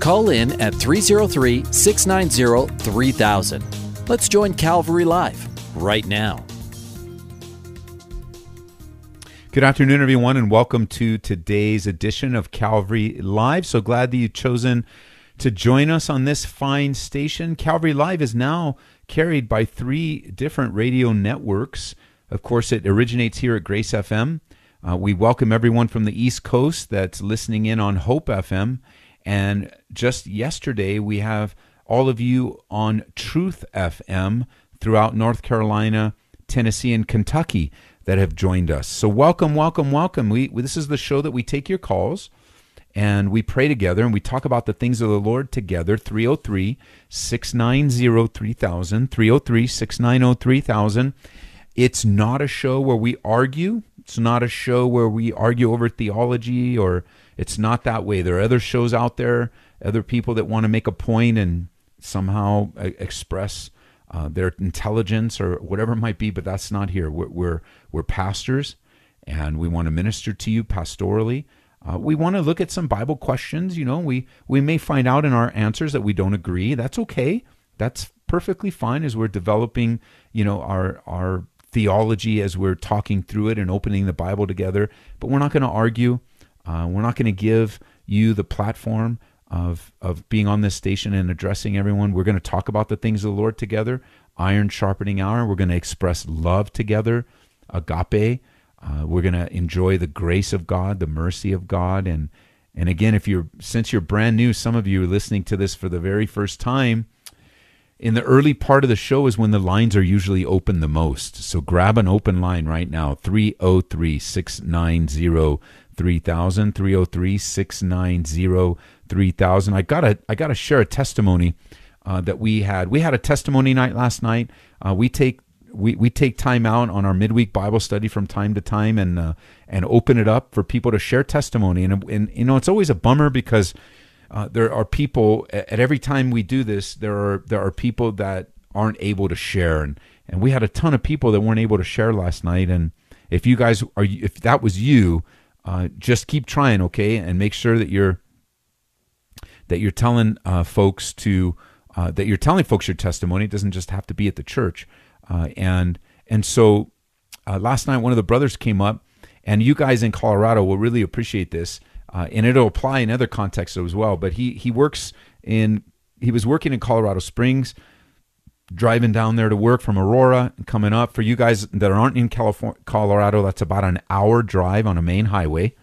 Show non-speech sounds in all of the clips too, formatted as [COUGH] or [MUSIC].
Call in at 303 690 3000. Let's join Calvary Live right now. Good afternoon, everyone, and welcome to today's edition of Calvary Live. So glad that you've chosen to join us on this fine station. Calvary Live is now carried by three different radio networks. Of course, it originates here at Grace FM. Uh, we welcome everyone from the East Coast that's listening in on Hope FM. And just yesterday, we have all of you on Truth FM throughout North Carolina, Tennessee, and Kentucky that have joined us. So welcome, welcome, welcome. We this is the show that we take your calls and we pray together and we talk about the things of the Lord together. 303 690 3000. 303 690 3000. It's not a show where we argue. It's not a show where we argue over theology or it's not that way. There are other shows out there, other people that want to make a point and somehow uh, express uh, their intelligence or whatever it might be, but that's not here. We're, we're, we're pastors and we want to minister to you pastorally. Uh, we want to look at some Bible questions. You know, we, we may find out in our answers that we don't agree. That's okay. That's perfectly fine as we're developing, you know, our, our theology as we're talking through it and opening the Bible together. But we're not going to argue. Uh, we're not going to give you the platform of of being on this station and addressing everyone. We're going to talk about the things of the Lord together, iron sharpening iron. We're going to express love together, agape. Uh, we're going to enjoy the grace of God, the mercy of God, and and again, if you're since you're brand new, some of you are listening to this for the very first time. In the early part of the show is when the lines are usually open the most. So grab an open line right now 303 690 3000 303 690 3000 i gotta i gotta share a testimony uh, that we had. We had a testimony night last night. Uh, we take we, we take time out on our midweek bible study from time to time and uh, and open it up for people to share testimony. And, and you know it's always a bummer because uh, there are people at every time we do this there are there are people that aren't able to share. And and we had a ton of people that weren't able to share last night. And if you guys are if that was you uh, just keep trying, okay, and make sure that you're that you're telling uh, folks to uh, that you're telling folks your testimony. It doesn't just have to be at the church. Uh, and and so uh, last night, one of the brothers came up, and you guys in Colorado will really appreciate this, uh, and it'll apply in other contexts as well. But he he works in he was working in Colorado Springs driving down there to work from Aurora and coming up. For you guys that aren't in California, Colorado, that's about an hour drive on a main highway,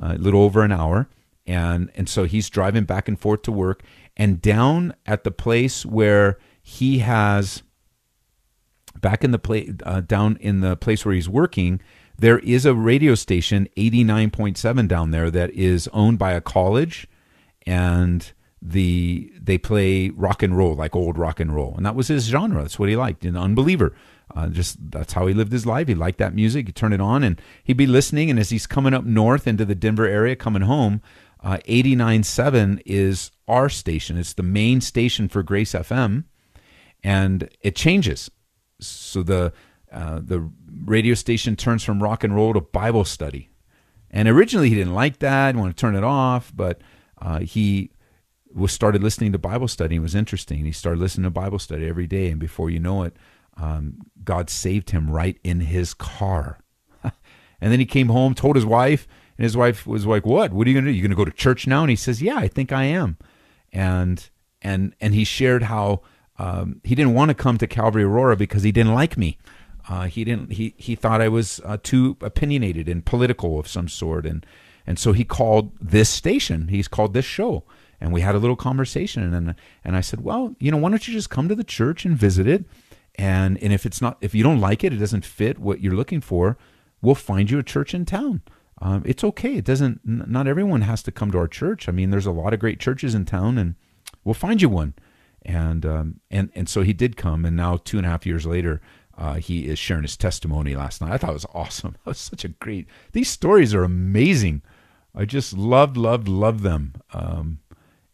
a little over an hour. And and so he's driving back and forth to work. And down at the place where he has, back in the place, uh, down in the place where he's working, there is a radio station, 89.7 down there, that is owned by a college and the they play rock and roll like old rock and roll. And that was his genre. That's what he liked. An unbeliever. Uh, just that's how he lived his life. He liked that music. He turn it on and he'd be listening. And as he's coming up north into the denver area coming home uh, 89.7 is our station. It's the main station for grace fm and it changes. So the uh, the radio station turns from rock and roll to bible study. And originally he didn't like that wanted to turn it off but uh, he was started listening to Bible study. It was interesting. He started listening to Bible study every day, and before you know it, um, God saved him right in his car. [LAUGHS] and then he came home, told his wife, and his wife was like, "What? What are you going to do? You going to go to church now?" And he says, "Yeah, I think I am." And and and he shared how um, he didn't want to come to Calvary Aurora because he didn't like me. Uh, he didn't. He he thought I was uh, too opinionated and political of some sort, and and so he called this station. He's called this show and we had a little conversation and and I said, "Well, you know, why don't you just come to the church and visit it? And and if it's not if you don't like it, it doesn't fit what you're looking for, we'll find you a church in town. Um, it's okay. It doesn't. Not everyone has to come to our church. I mean, there's a lot of great churches in town, and we'll find you one. And um, and and so he did come, and now two and a half years later, uh, he is sharing his testimony last night. I thought it was awesome. [LAUGHS] It was such a great. These stories are amazing. I just loved, loved, loved them. Um,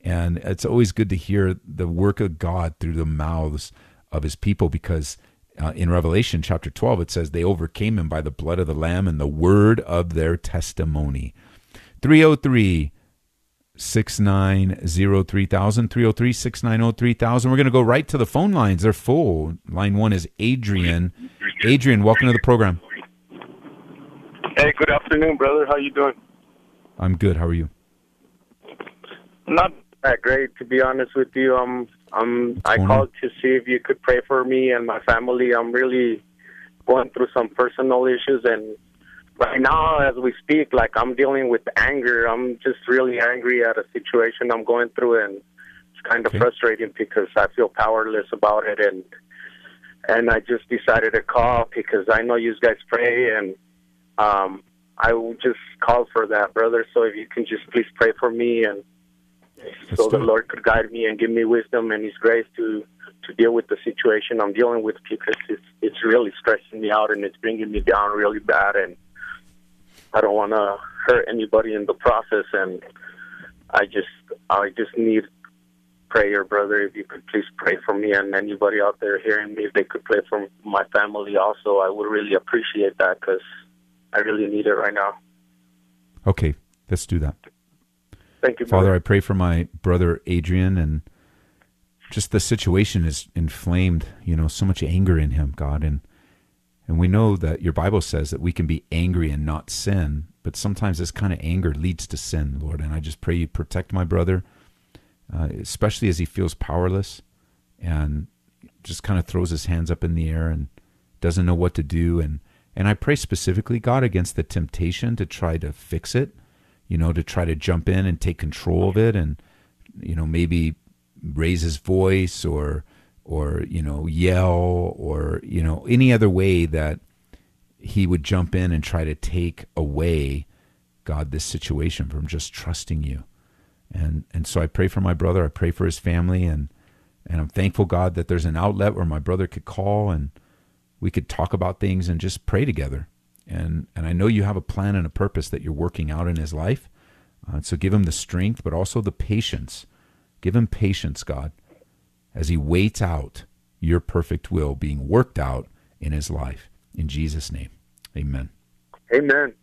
and it's always good to hear the work of God through the mouths of His people, because uh, in Revelation chapter twelve it says they overcame him by the blood of the Lamb and the word of their testimony. Three zero oh three. 690 3000 303 690 3000 we're going to go right to the phone lines. They're full. Line one is adrian. Adrian welcome to the program. Hey good afternoon brother. How you doing? I'm good. How are you? Not that great to be honest with you. Um um i called to see if you could pray for me and my family. I'm really going through some personal issues and right now as we speak like i'm dealing with anger. I'm just really angry at a situation i'm going through and it's kind of okay. frustrating because i feel powerless about it and and i just decided to call because i know you guys pray and um i will just call for that brother. So if you can just please pray for me and Let's so the Lord could guide me and give me wisdom and His grace to to deal with the situation I'm dealing with because it's it's really stressing me out and it's bringing me down really bad and I don't want to hurt anybody in the process, and I just I just need prayer, brother. If you could please pray for me and anybody out there hearing me, if they could pray for my family also, I would really appreciate that because I really need it right now. Okay, let's do that. Thank you, Father. I pray for my brother Adrian and just the situation is inflamed. You know, so much anger in him, God, and and we know that your Bible says that we can be angry and not sin, but sometimes this kind of anger leads to sin, Lord. And I just pray you protect my brother, uh, especially as he feels powerless and just kind of throws his hands up in the air and doesn't know what to do. And, and I pray specifically, God, against the temptation to try to fix it, you know, to try to jump in and take control of it and, you know, maybe raise his voice or or you know yell or you know any other way that he would jump in and try to take away God this situation from just trusting you. And and so I pray for my brother, I pray for his family and and I'm thankful God that there's an outlet where my brother could call and we could talk about things and just pray together. And and I know you have a plan and a purpose that you're working out in his life. Uh, so give him the strength but also the patience. Give him patience, God as he waits out your perfect will being worked out in his life. In Jesus' name, amen. Amen.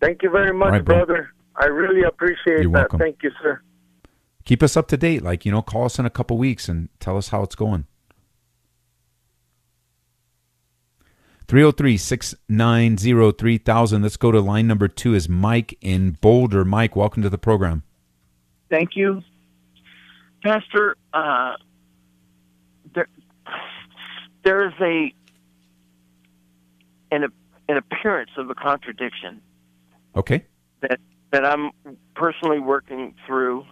Thank you very much, right, brother. I really appreciate You're that. Welcome. Thank you, sir. Keep us up to date. Like, you know, call us in a couple weeks and tell us how it's going. 303 690 3000. Let's go to line number two is Mike in Boulder. Mike, welcome to the program. Thank you. Pastor, uh, there is a an an appearance of a contradiction. Okay. That that I'm personally working through,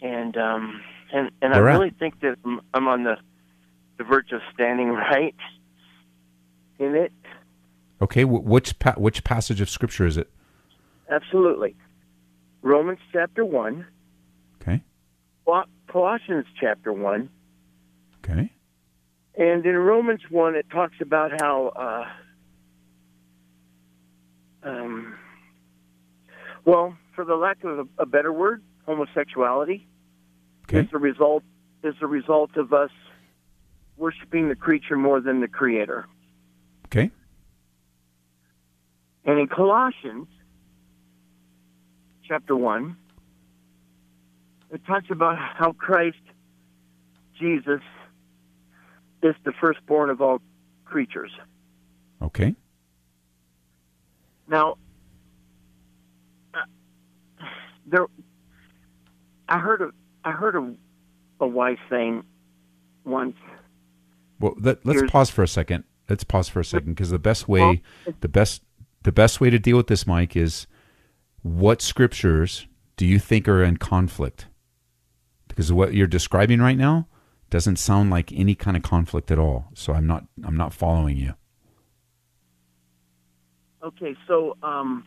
and um and and I really think that I'm, I'm on the the verge of standing [LAUGHS] right in it. Okay. Which pa- which passage of scripture is it? Absolutely. Romans chapter one. Okay. Colossians chapter one. Okay. And in Romans 1, it talks about how, uh, um, well, for the lack of a, a better word, homosexuality okay. is the result is the result of us worshiping the creature more than the creator. Okay. And in Colossians chapter 1, it talks about how Christ Jesus is the firstborn of all creatures. Okay. Now, uh, there, I heard a, I heard a, a wise saying once. Well, let, us pause for a second. Let's pause for a second because the best way, the best, the best way to deal with this, Mike, is what scriptures do you think are in conflict? Because what you're describing right now doesn't sound like any kind of conflict at all. So I'm not I'm not following you. Okay, so um,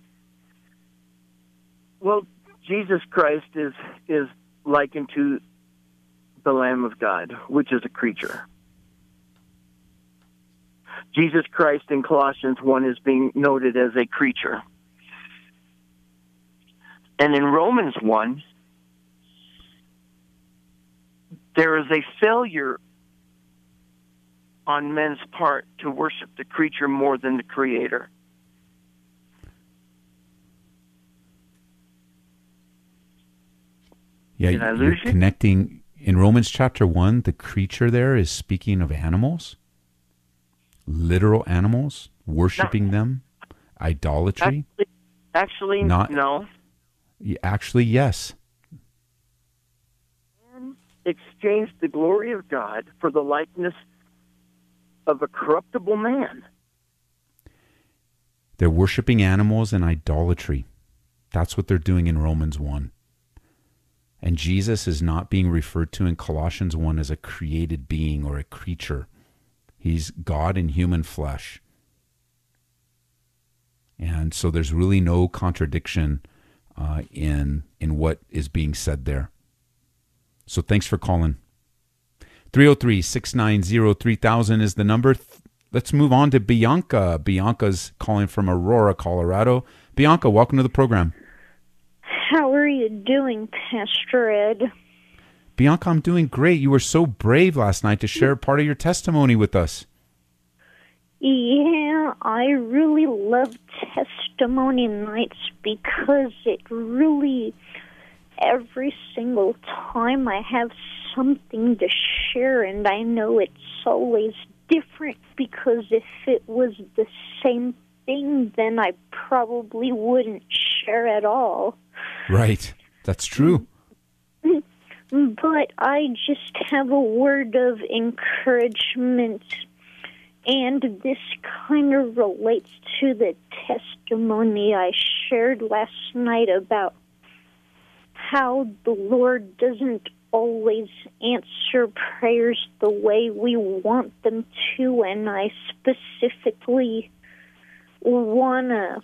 well, Jesus Christ is is likened to the Lamb of God, which is a creature. Jesus Christ in Colossians 1 is being noted as a creature. And in Romans 1, there is a failure on men's part to worship the creature more than the creator. Yeah, you're you? connecting in Romans chapter 1, the creature there is speaking of animals, literal animals, worshiping them, idolatry. Actually, actually Not- no. Actually, yes. Man Exchanged the glory of God for the likeness of a corruptible man. They're worshiping animals and idolatry. That's what they're doing in Romans 1. And Jesus is not being referred to in Colossians 1 as a created being or a creature. He's God in human flesh. And so there's really no contradiction uh, in in what is being said there. So thanks for calling. 303 690 3000 is the number. Let's move on to Bianca. Bianca's calling from Aurora, Colorado. Bianca, welcome to the program. How are you doing, Pastor Ed? Bianca, I'm doing great. You were so brave last night to share part of your testimony with us. Yeah, I really love testimony nights because it really, every single time I have something to share, and I know it's always different because if it was the same thing, then I probably wouldn't share at all. Right. That's true. But I just have a word of encouragement. And this kind of relates to the testimony I shared last night about how the Lord doesn't always answer prayers the way we want them to. And I specifically want to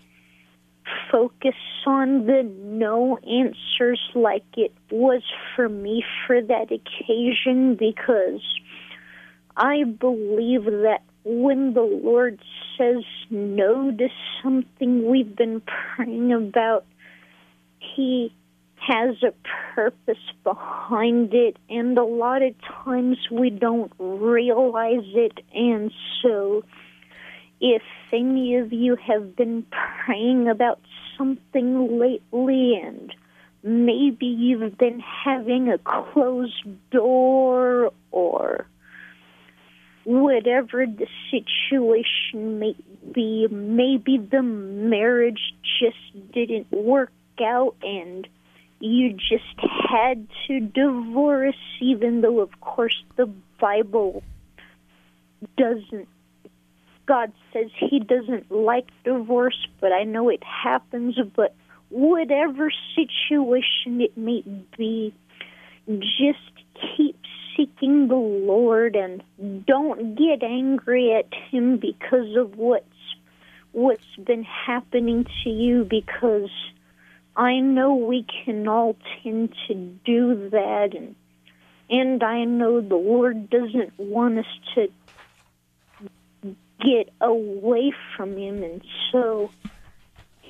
focus on the no answers like it was for me for that occasion because I believe that when the Lord says no to something we've been praying about, He has a purpose behind it, and a lot of times we don't realize it, and so if any of you have been praying about something lately and maybe you've been having a closed door or whatever the situation may be, maybe the marriage just didn't work out and you just had to divorce, even though, of course, the Bible doesn't God says He doesn't like divorce, but I know it happens. But whatever situation it may be, just keep seeking the Lord and don't get angry at Him because of what's what's been happening to you. Because I know we can all tend to do that, and and I know the Lord doesn't want us to get away from him and so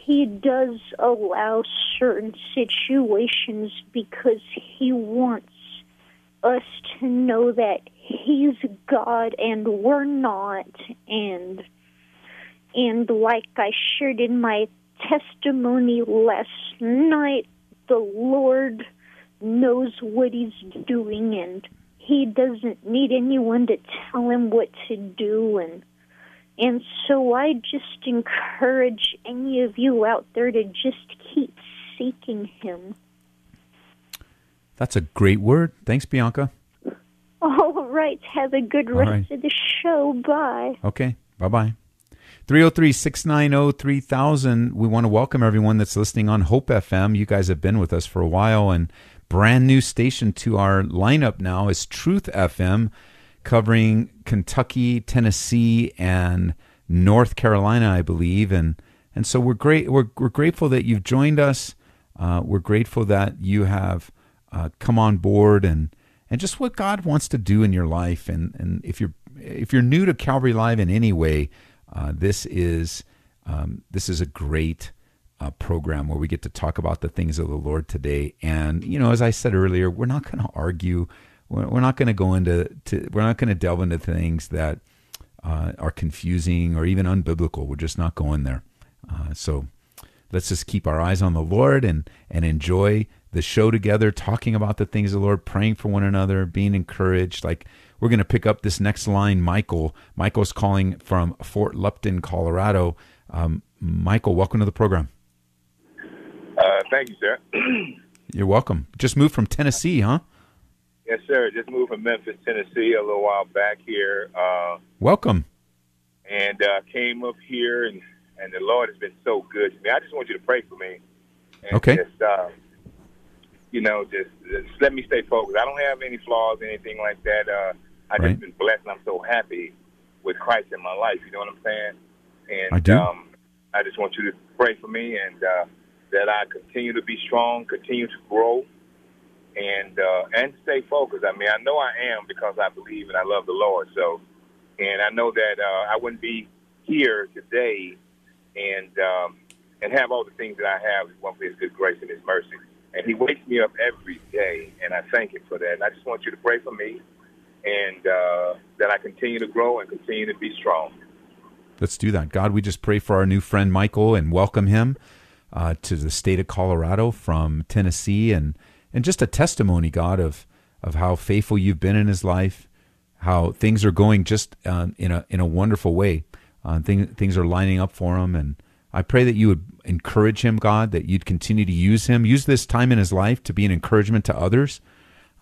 he does allow certain situations because he wants us to know that he's God and we're not. And and like I shared in my testimony last night the Lord knows what he's doing and he doesn't need anyone to tell him what to do and and so I just encourage any of you out there to just keep seeking Him. That's a great word. Thanks, Bianca. All right. Have a good rest right. of the show. Bye. Okay. Bye bye. 303 690 3000. We want to welcome everyone that's listening on Hope FM. You guys have been with us for a while, and brand new station to our lineup now is Truth FM, covering Kentucky, Tennessee, and North Carolina, I believe. And and so we're great. We're, we're grateful that you've joined us. Uh, we're grateful that you have uh, come on board and and just what God wants to do in your life. And and if you're if you're new to Calvary Live in any way, uh, this is um, this is a great uh, program where we get to talk about the things of the Lord today. And you know, as I said earlier, we're not going to argue. We're not going to go into to, we're not going to delve into things that uh, are confusing or even unbiblical. We're just not going there. Uh, so let's just keep our eyes on the Lord and and enjoy the show together, talking about the things of the Lord, praying for one another, being encouraged. Like we're going to pick up this next line, Michael. Michael's calling from Fort Lupton, Colorado. Um, Michael, welcome to the program. Uh, thank you, sir. [CLEARS THROAT] You're welcome. Just moved from Tennessee, huh? Yes, sir. Just moved from Memphis, Tennessee, a little while back here. Uh, welcome. And uh, came up here, and, and the Lord has been so good to me. I just want you to pray for me. okay. Just, uh, you know, just, just let me stay focused. I don't have any flaws, anything like that. Uh, I right. just been blessed, and I'm so happy with Christ in my life. You know what I'm saying? And I do. Um, I just want you to pray for me, and uh, that I continue to be strong, continue to grow, and uh, and stay focused. I mean, I know I am because I believe and I love the Lord. So, and I know that uh, I wouldn't be here today and um, and have all the things that I have one for His good grace and His mercy. And He wakes me up every day, and I thank Him for that. And I just want you to pray for me, and uh, that I continue to grow and continue to be strong. Let's do that. God, we just pray for our new friend Michael and welcome him uh, to the state of Colorado from Tennessee, and and just a testimony, God, of of how faithful you've been in his life, how things are going just uh, in a in a wonderful way. Uh, thing, things are lining up for him, and I pray that you would encourage him, God, that you'd continue to use him, use this time in his life to be an encouragement to others,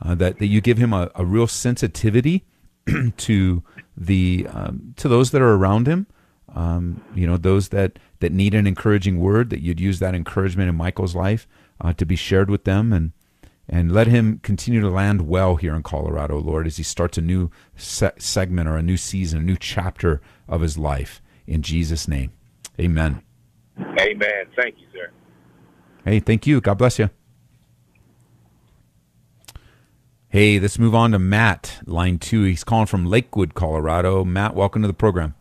uh, that that you give him a, a real sensitivity [CLEARS THROAT] to the um, to those that are around him. Um, you know, those that, that need an encouraging word, that you'd use that encouragement in Michael's life uh, to be shared with them and, and let him continue to land well here in Colorado, Lord, as he starts a new se- segment or a new season, a new chapter of his life. In Jesus' name, amen. Amen. Thank you, sir. Hey, thank you. God bless you. Hey, let's move on to Matt, line two. He's calling from Lakewood, Colorado. Matt, welcome to the program.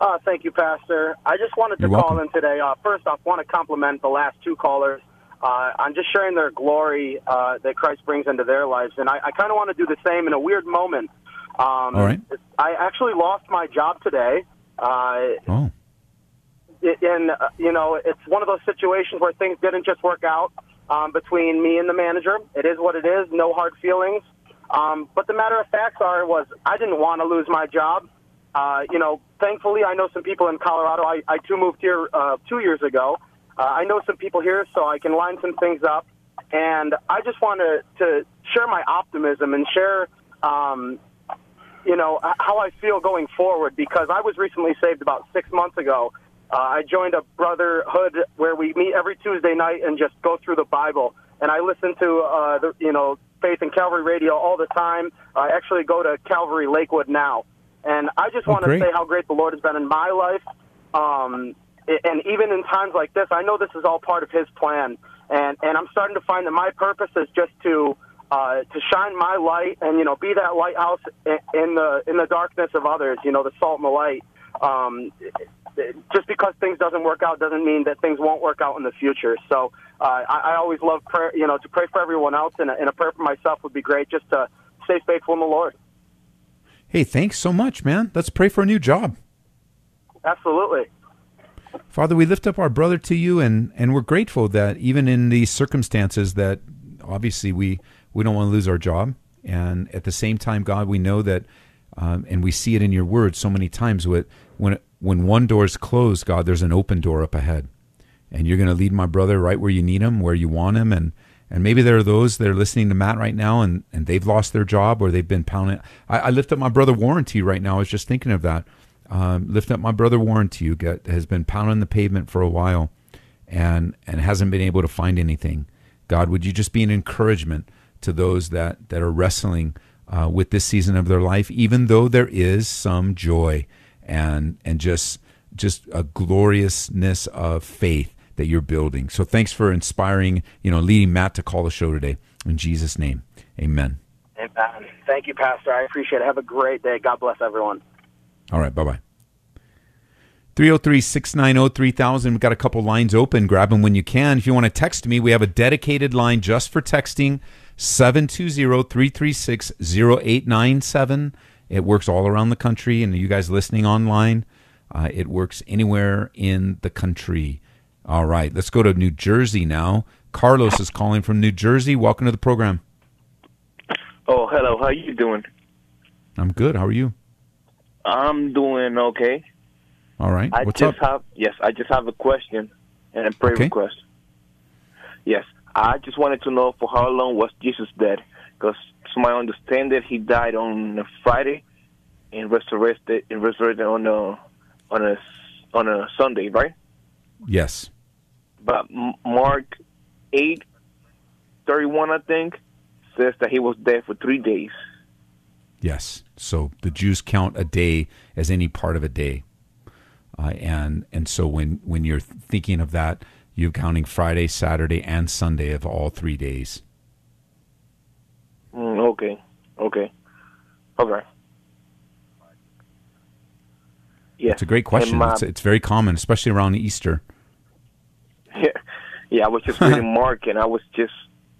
Uh, thank you, Pastor. I just wanted to You're call welcome. in today. Uh, first off, want to compliment the last two callers uh, on just sharing their glory uh, that Christ brings into their lives, and I, I kind of want to do the same in a weird moment. Um, All right. I actually lost my job today. Uh, Oh, and uh, you know it's one of those situations where things didn't just work out um, between me and the manager. It is what it is. No hard feelings. Um, but the matter of facts are was I didn't want to lose my job. Uh, you know, thankfully I know some people in Colorado. I, I too moved here uh, two years ago. Uh, I know some people here, so I can line some things up. And I just want to to share my optimism and share. Um, you know how I feel going forward because I was recently saved about six months ago. Uh, I joined a brotherhood where we meet every Tuesday night and just go through the Bible. And I listen to uh, the you know Faith and Calvary Radio all the time. I actually go to Calvary Lakewood now, and I just Oh, want to say how great the Lord has been in my life. Um, and even in times like this, I know this is all part of His plan. And and I'm starting to find that my purpose is just to uh, to shine my light and you know be that lighthouse in the in the darkness of others. You know, the salt and the light. Um, just because things doesn't work out doesn't mean that things won't work out in the future. So uh, I, I always love prayer. You know, to pray for everyone else and a, and a prayer for myself would be great. Just to stay faithful in the Lord. hey, thanks so much, man. Let's pray for a new job. Absolutely. Father, we lift up our brother to you, and, and we're grateful that even in these circumstances, that obviously we, we don't want to lose our job, and at the same time, God, we know that, um, and we see it in your word so many times. With when when one door is closed, God, there's an open door up ahead, and you're going to lead my brother right where you need him, where you want him, and and maybe there are those that are listening to Matt right now, and and they've lost their job or they've been pounding. I, I lift up my brother Warranty right now. I was just thinking of that. Um, lift up my brother Warren to you. Get, has been pounding the pavement for a while, and and hasn't been able to find anything. God, would you just be an encouragement to those that that are wrestling uh, with this season of their life, even though there is some joy and and just just a gloriousness of faith that you're building. So thanks for inspiring, you know, leading Matt to call the show today. In Jesus' name, amen. Amen. Thank you, Pastor. I appreciate it. Have a great day. God bless everyone. All right, bye bye. 303 690 3000. We've got a couple lines open. Grab them when you can. If you want to text me, we have a dedicated line just for texting 720 336 0897. It works all around the country, and you guys listening online, uh, it works anywhere in the country. All right, let's go to New Jersey now. Carlos is calling from New Jersey. Welcome to the program. Oh, hello. How are you doing? I'm good. How are you? I'm doing okay. All right. I What's just up? have yes, I just have a question and a prayer Okay. request. Yes, I just wanted to know for how long was Jesus dead? Because to my understanding, he died on a Friday and resurrected and resurrected on a on a on a Sunday, right? Yes. But Mark eight thirty one, I think, says that he was dead for three days. Yes. So the Jews count a day as any part of a day. Uh, and and so when, when you're thinking of that, you're counting Friday, Saturday, and Sunday of all three days. Mm, okay, okay, okay. Yes, It's a great question. My- It's, it's very common, especially around Easter. Yeah, [LAUGHS] yeah. I was just reading [LAUGHS] Mark, and I was just,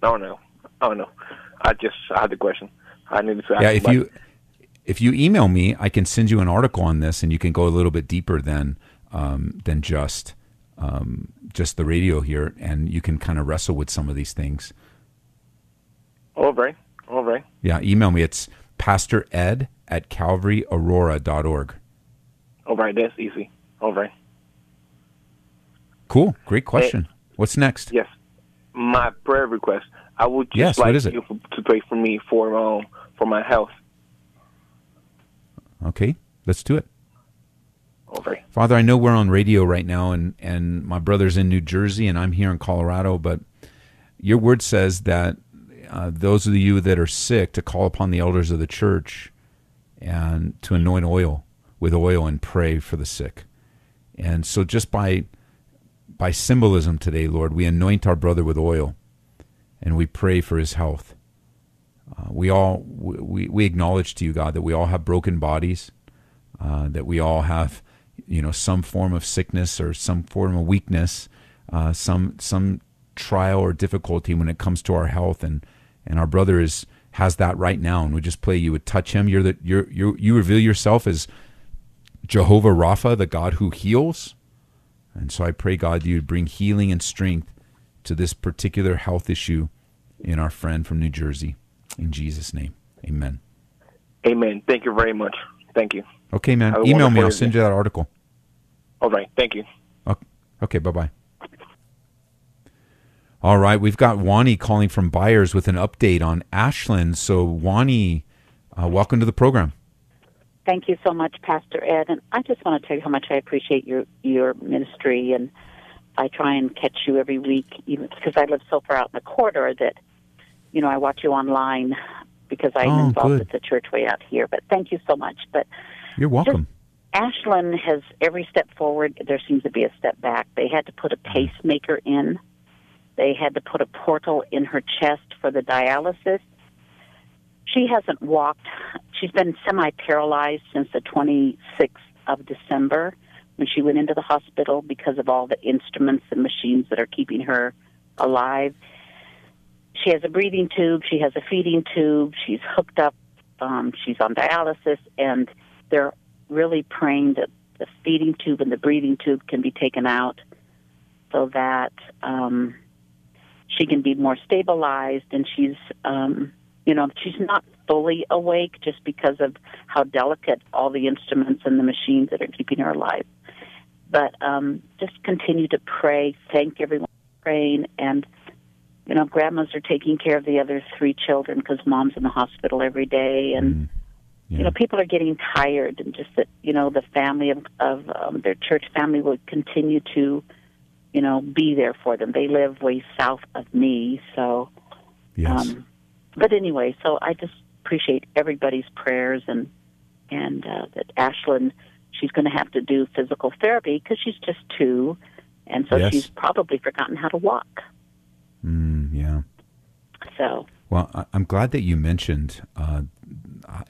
I don't know, I don't know. I just I had the question. I needed to. Yeah, if about you if you email me, I can send you an article on this, and you can go a little bit deeper than um, than just um, just the radio here, and you can kind of wrestle with some of these things. all right, all right, Yeah, email me. It's Pastor Ed at CalvaryAurora.org. all right. That's easy. All right. Cool. Great question. What's next? Yes, my prayer request. I would just Yes, like is it? you to pray for me for um for my health. Okay, let's do it. Right. Father, I know we're on radio right now, and, and my brother's in New Jersey, and I'm here in Colorado, but your word says that uh, those of you that are sick to call upon the elders of the church and to anoint oil with oil and pray for the sick. And so, just by by symbolism today, Lord, we anoint our brother with oil, and we pray for his health. Uh, we all we, we acknowledge to you, God, that we all have broken bodies, uh, that we all have, you know, some form of sickness or some form of weakness, uh, some some trial or difficulty when it comes to our health, and and our brother is has that right now, and we just pray you would touch him. You're the you're you you reveal yourself as Jehovah Rapha, the God who heals, and so I pray God you bring healing and strength to this particular health issue in our friend from New Jersey. In Jesus' name, Amen. Amen. Thank you very much. Thank you. Okay, man. Email me. I'll send you that article. All right. Thank you. Okay, okay bye bye. All right, we've got Wani calling from Byers with an update on Ashlyn. So, Wani, uh, welcome to the program. Thank you so much, Pastor Ed. And I just want to tell you how much I appreciate your your ministry. And I try and catch you every week, even because I live so far out in the corridor that you know I watch you online because I'm Oh, involved good. with the church way out here. But thank you so much. But You're welcome. Ashlyn has every step forward. There seems to be a step back. They had to put a mm. pacemaker in. They had to put a portal in her chest for the dialysis. She hasn't walked. She's been semi paralyzed since the 26th of December when she went into the hospital because of all the instruments and machines that are keeping her alive. She has a breathing tube. She has a feeding tube. She's hooked up. Um, she's on dialysis, and they're really praying that the feeding tube and the breathing tube can be taken out so that um, she can be more stabilized. And she's, um, you know, she's not fully awake just because of how delicate all the instruments and the machines that are keeping her alive. But um, just continue to pray. Thank everyone for praying. And, you know, grandmas are taking care of the other three children because mom's in the hospital every day. And, you know, people are getting tired, and just that you know the family of of um, their church family would continue to, you know, be there for them. They live way south of me, so. Yes. Um, but anyway, so I just appreciate everybody's prayers and and uh, that Ashlyn, she's going to have to do physical therapy because she's just two, and so Yes. she's probably forgotten how to walk. Mm, yeah. So Well, I'm glad that you mentioned uh,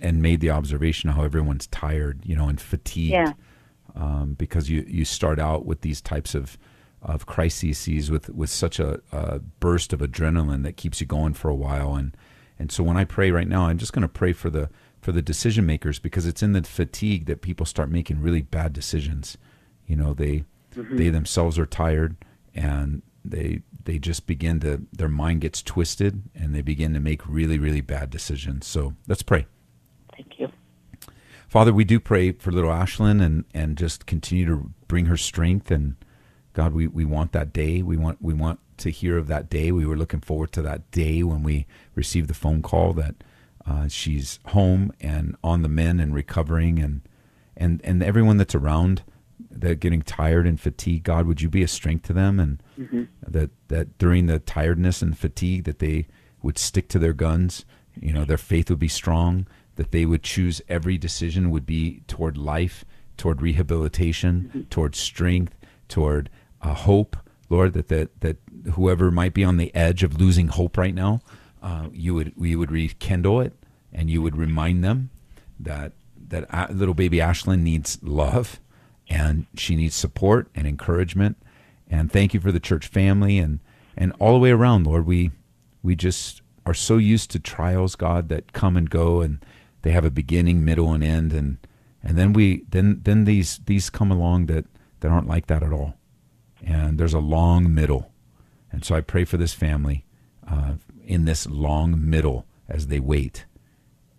and made the observation how everyone's tired, you know, and fatigued. Yeah. Um, because you, you start out with these types of of crises with with such a, a burst of adrenaline that keeps you going for a while, and and so when I pray right now, I'm just going to pray for the for the decision makers because it's in the fatigue that people start making really bad decisions. You know, they Mhm. they themselves are tired and they they just begin to their mind gets twisted and they begin to make really really bad decisions. So let's pray. Thank you. Father, we do pray for little Ashlyn and and just continue to bring her strength and God, we, we want that day. We want we want to hear of that day. We were looking forward to that day when we received the phone call that uh, she's home and on the mend and recovering and and and everyone that's around that getting tired and fatigued. God, would you be a strength to them and Mhm. that that during the tiredness and fatigue that they would stick to their guns. You know, their faith would be strong. That they would choose every decision would be toward life, toward rehabilitation, toward strength, toward uh, hope. Lord, that, that that whoever might be on the edge of losing hope right now, uh, you would we would rekindle it, and you would remind them that that little baby Ashlyn needs love, and she needs support and encouragement. And thank you for the church family and and all the way around, Lord. We we just are so used to trials, God, that come and go, and they have a beginning, middle, and end, and and then we then then these these come along that that aren't like that at all, and there's a long middle, and so I pray for this family uh, in this long middle as they wait,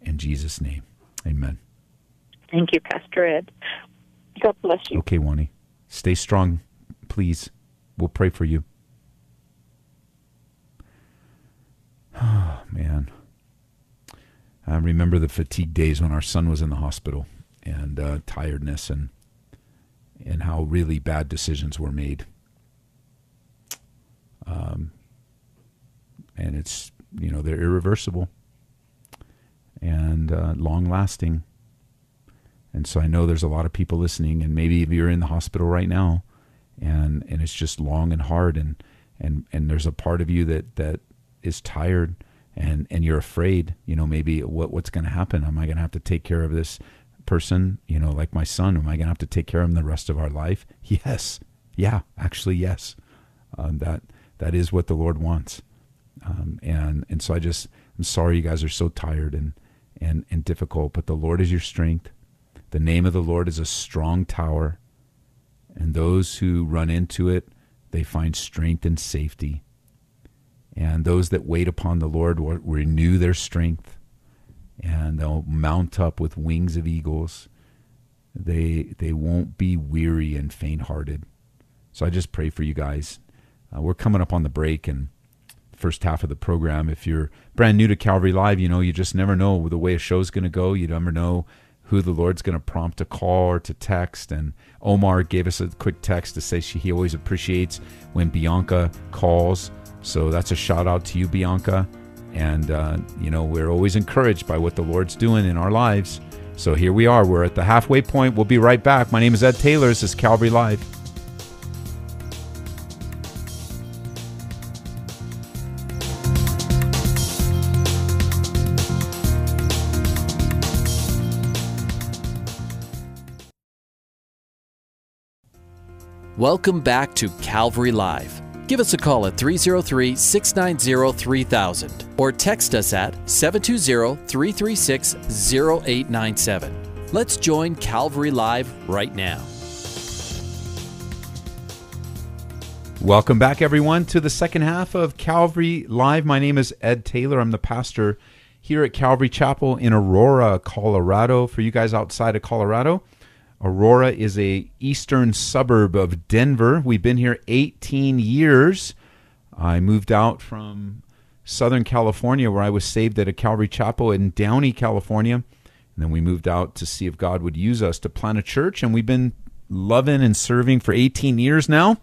in Jesus' name, Amen. Thank you, Pastor Ed. God bless you. Okay, Wani, stay strong, please. We'll pray for you. Oh [SIGHS] man, I remember the fatigue days when our son was in the hospital and uh, tiredness and and how really bad decisions were made. Um, and it's you know they're irreversible and uh, long lasting. And so I know there's a lot of people listening, and maybe you're in the hospital right now, and and it's just long and hard, and and and there's a part of you that that is tired, and and you're afraid. You know, maybe what what's going to happen? Am I going to have to take care of this person? You know, like my son. Am I going to have to take care of him the rest of our life? Yes, yeah, actually, yes. Um, that that is what the Lord wants, um, and and so I just I'm sorry you guys are so tired and and and difficult, but the Lord is your strength. The name of the Lord is a strong tower, and those who run into it, they find strength and safety. And those that wait upon the Lord will renew their strength, and they'll mount up with wings of eagles. They they won't be weary and faint-hearted. So I just pray for you guys. Uh, we're coming up on the break and first half of the program. If you're brand new to Calvary Live, you know you just never know the way a show's going to go. You never know who the Lord's going to prompt to call or to text. And Omar gave us a quick text to say she, he always appreciates when Bianca calls. So that's a shout out to you, Bianca. And, uh, you know, we're always encouraged by what the Lord's doing in our lives. So here we are. We're at the halfway point. We'll be right back. My name is Ed Taylor. This is Calvary Live. Welcome back to Calvary Live. Give us a call at 303 690 3000 or text us at 720 336 0897. Let's join Calvary Live right now. Welcome back, everyone, to the second half of Calvary Live. My name is Ed Taylor. I'm the pastor here at Calvary Chapel in Aurora, Colorado. For you guys outside of Colorado, Aurora is a eastern suburb of Denver. We've been here 18 years. I moved out from Southern California, where I was saved at a Calvary Chapel in Downey, California. And then we moved out to see if God would use us to plant a church. And we've been loving and serving for 18 years now.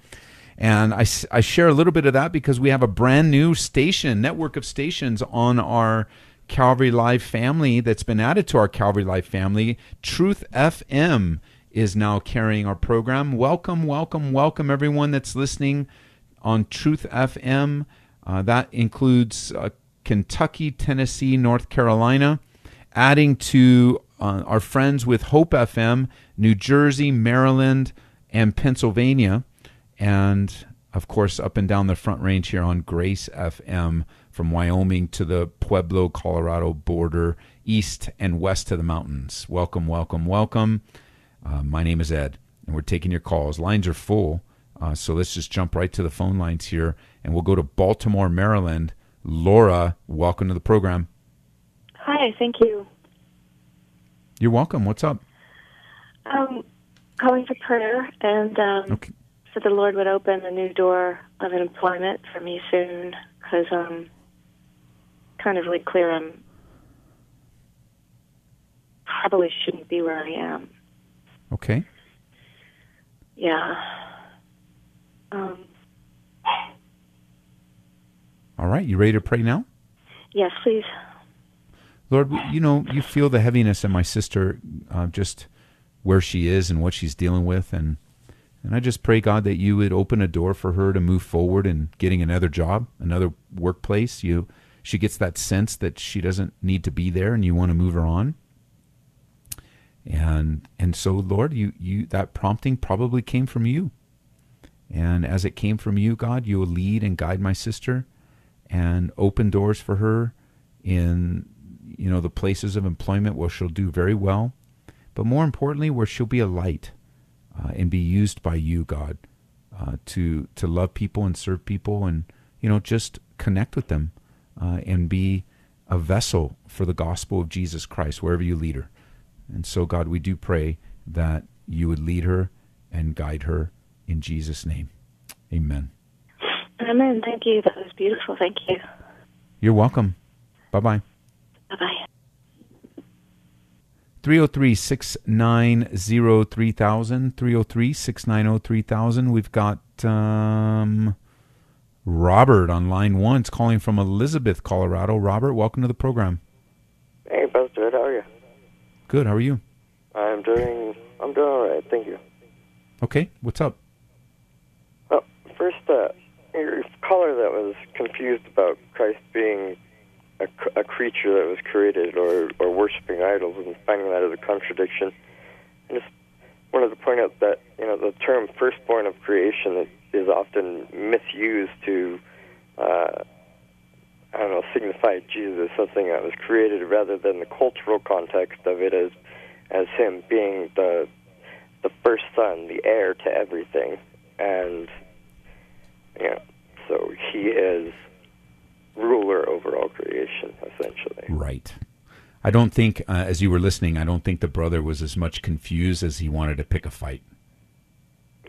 And I, I share a little bit of that because we have a brand new station, network of stations on our Calvary Live family that's been added to our Calvary Live family. Truth FM is now carrying our program. Welcome, welcome, welcome, everyone that's listening on Truth FM. Uh, that includes uh, Kentucky, Tennessee, North Carolina, adding to uh, our friends with Hope FM, New Jersey, Maryland, and Pennsylvania, and of course, up and down the Front Range here on Grace FM from Wyoming to the Pueblo, Colorado border, east and west to the mountains. Welcome, welcome, welcome. Uh, my name is Ed, and we're taking your calls. Lines are full, uh, so let's just jump right to the phone lines here, and we'll go to Baltimore, Maryland. Laura, welcome to the program. Hi, thank you. You're welcome. What's up? Um, calling for prayer, and um, Okay. so the Lord would open a new door of employment for me soon, because um, kind of really clear I'm probably shouldn't be where I am. Okay. Yeah. Um, All right. You ready to pray now? yes, please. Lord, you know, you feel the heaviness of my sister, uh, just where she is and what she's dealing with, and and I just pray, God, that you would open a door for her to move forward in getting another job, another workplace. You, she gets that sense that she doesn't need to be there, and you want to move her on. And and so, Lord, you you that prompting probably came from you, and as it came from you, God, you will lead and guide my sister, and open doors for her in you know the places of employment where she'll do very well, but more importantly, where she'll be a light uh, and be used by you, God, uh, to to love people and serve people, and you know just connect with them uh, and be a vessel for the gospel of Jesus Christ wherever you lead her. And so, God, we do pray that you would lead her and guide her in Jesus' name. Amen. Amen. Thank you. That was beautiful. Thank you. You're welcome. Bye bye. Bye bye. 303 690 3000. 303 690 3000. We've got um, Robert on line one. It's calling from Elizabeth, Colorado. Robert, welcome to the program. Hey, Pastor how are you? Good. How are you? I'm doing. I'm doing all right, thank you. Okay. What's up? Well, first, uh, your caller that was confused about Christ being a, a creature that was created or or worshiping idols and finding that as a contradiction. I just wanted to point out that you know the term "firstborn of creation" is often misused to. Uh, I don't know, signify Jesus as something that was created rather than the cultural context of it as as him being the the first son, the heir to everything, and know, so he is ruler over all creation, essentially. Right. I don't think, uh, as you were listening, I don't think the brother was as much confused as he wanted to pick a fight.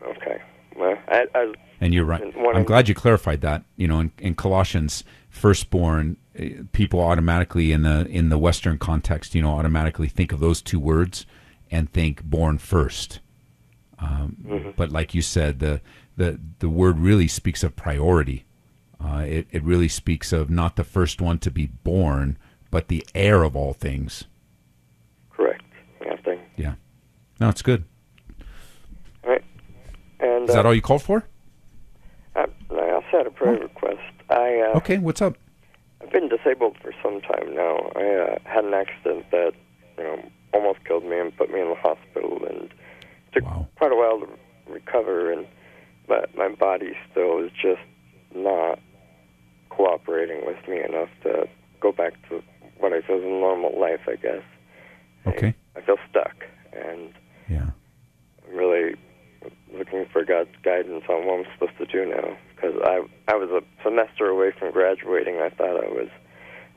Okay. Well, I, I And you're right. I'm glad you clarified that. You know, in, in Colossians, firstborn, eh, people automatically in the in the Western context, you know, automatically think of those two words and think born first. Um, Mhm. But like you said, the the the word really speaks of priority. Uh, it it really speaks of not the first one to be born, but the heir of all things. correct. Yeah, thing. Yeah. No, it's good. All right. And Is that uh, all you called for? I, I also had a prayer request. I uh, Okay. What's up? I've been disabled for some time now. I uh, had an accident that you know almost killed me and put me in the hospital, and took quite a while to recover. And but my body still is just not cooperating with me enough to go back to what I feel is a normal life. I guess Okay. I feel stuck, and Yeah. I'm really looking for God's guidance on what I'm supposed to do now. Because I I was a semester away from graduating. I thought I was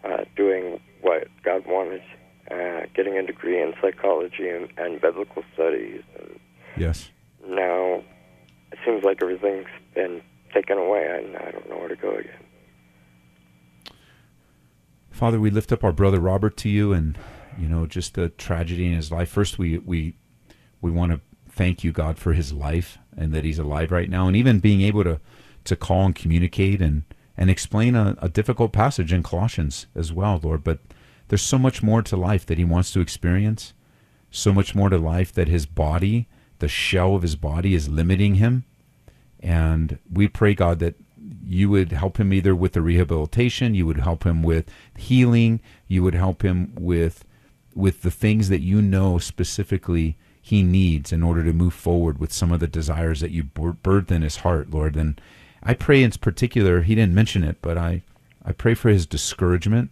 uh, doing what God wanted, uh, getting a degree in psychology and, and biblical studies. And Yes. now it seems like everything's been taken away, and I don't know where to go again. Father, we lift up our brother Robert to you, and you know just the tragedy in his life. First, we we we want to thank you, God, for his life and that he's alive right now, and even being able to to call and communicate and and explain a, a difficult passage in Colossians as well, Lord. But there's so much more to life that he wants to experience, so much more to life that his body the shell of his body is limiting him. And we pray, God, that you would help him either with the rehabilitation, you would help him with healing, you would help him with with the things that you know specifically he needs in order to move forward with some of the desires that you in his heart, Lord. And I pray in particular, he didn't mention it, but I, I pray for his discouragement.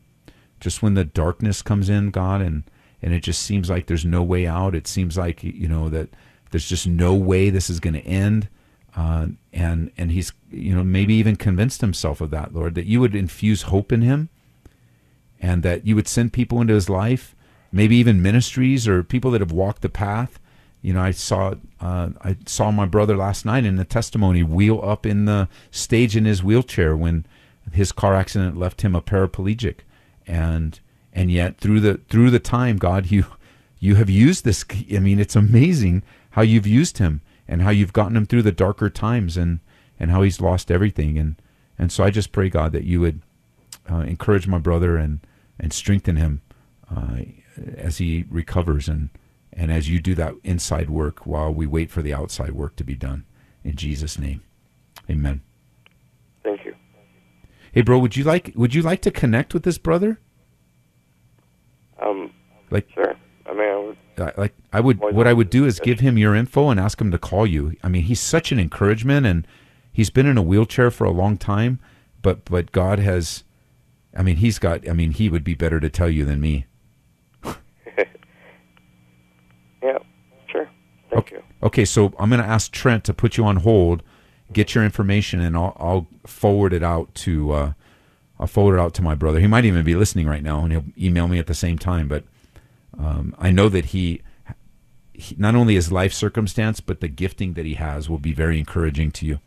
Just when the darkness comes in, God, and, and it just seems like there's no way out. It seems like, you know, that there's just no way this is going to end. Uh, and and he's you know maybe even convinced himself of that, Lord, that you would infuse hope in him, and that you would send people into his life, maybe even ministries or people that have walked the path. You know, I saw uh, I saw my brother last night in the testimony wheel up in the stage in his wheelchair when his car accident left him a paraplegic, and and yet through the through the time, God, you you have used this. I mean, it's amazing how you've used him and how you've gotten him through the darker times and and how he's lost everything. And and so I just pray God that you would uh, encourage my brother and and strengthen him uh, as he recovers and and as you do that inside work while we wait for the outside work to be done. In Jesus name amen. Thank you. Hey bro would you like would you like to connect with this brother? Um like sure. I mean, I would, like I would, what I would do is give him your info and ask him to call you. I mean, he's such an encouragement, and he's been in a wheelchair for a long time, but but God has, I mean, he's got. I mean, he would be better to tell you than me. [LAUGHS] yeah, sure. Thank okay. you. Okay, so I'm going to ask Trent to put you on hold, get your information, and I'll, I'll forward it out to. Uh, I'll forward it out to my brother. He might even be listening right now, and he'll email me at the same time. But um, I know that he, he, not only his life circumstance, but the gifting that he has will be very encouraging to you.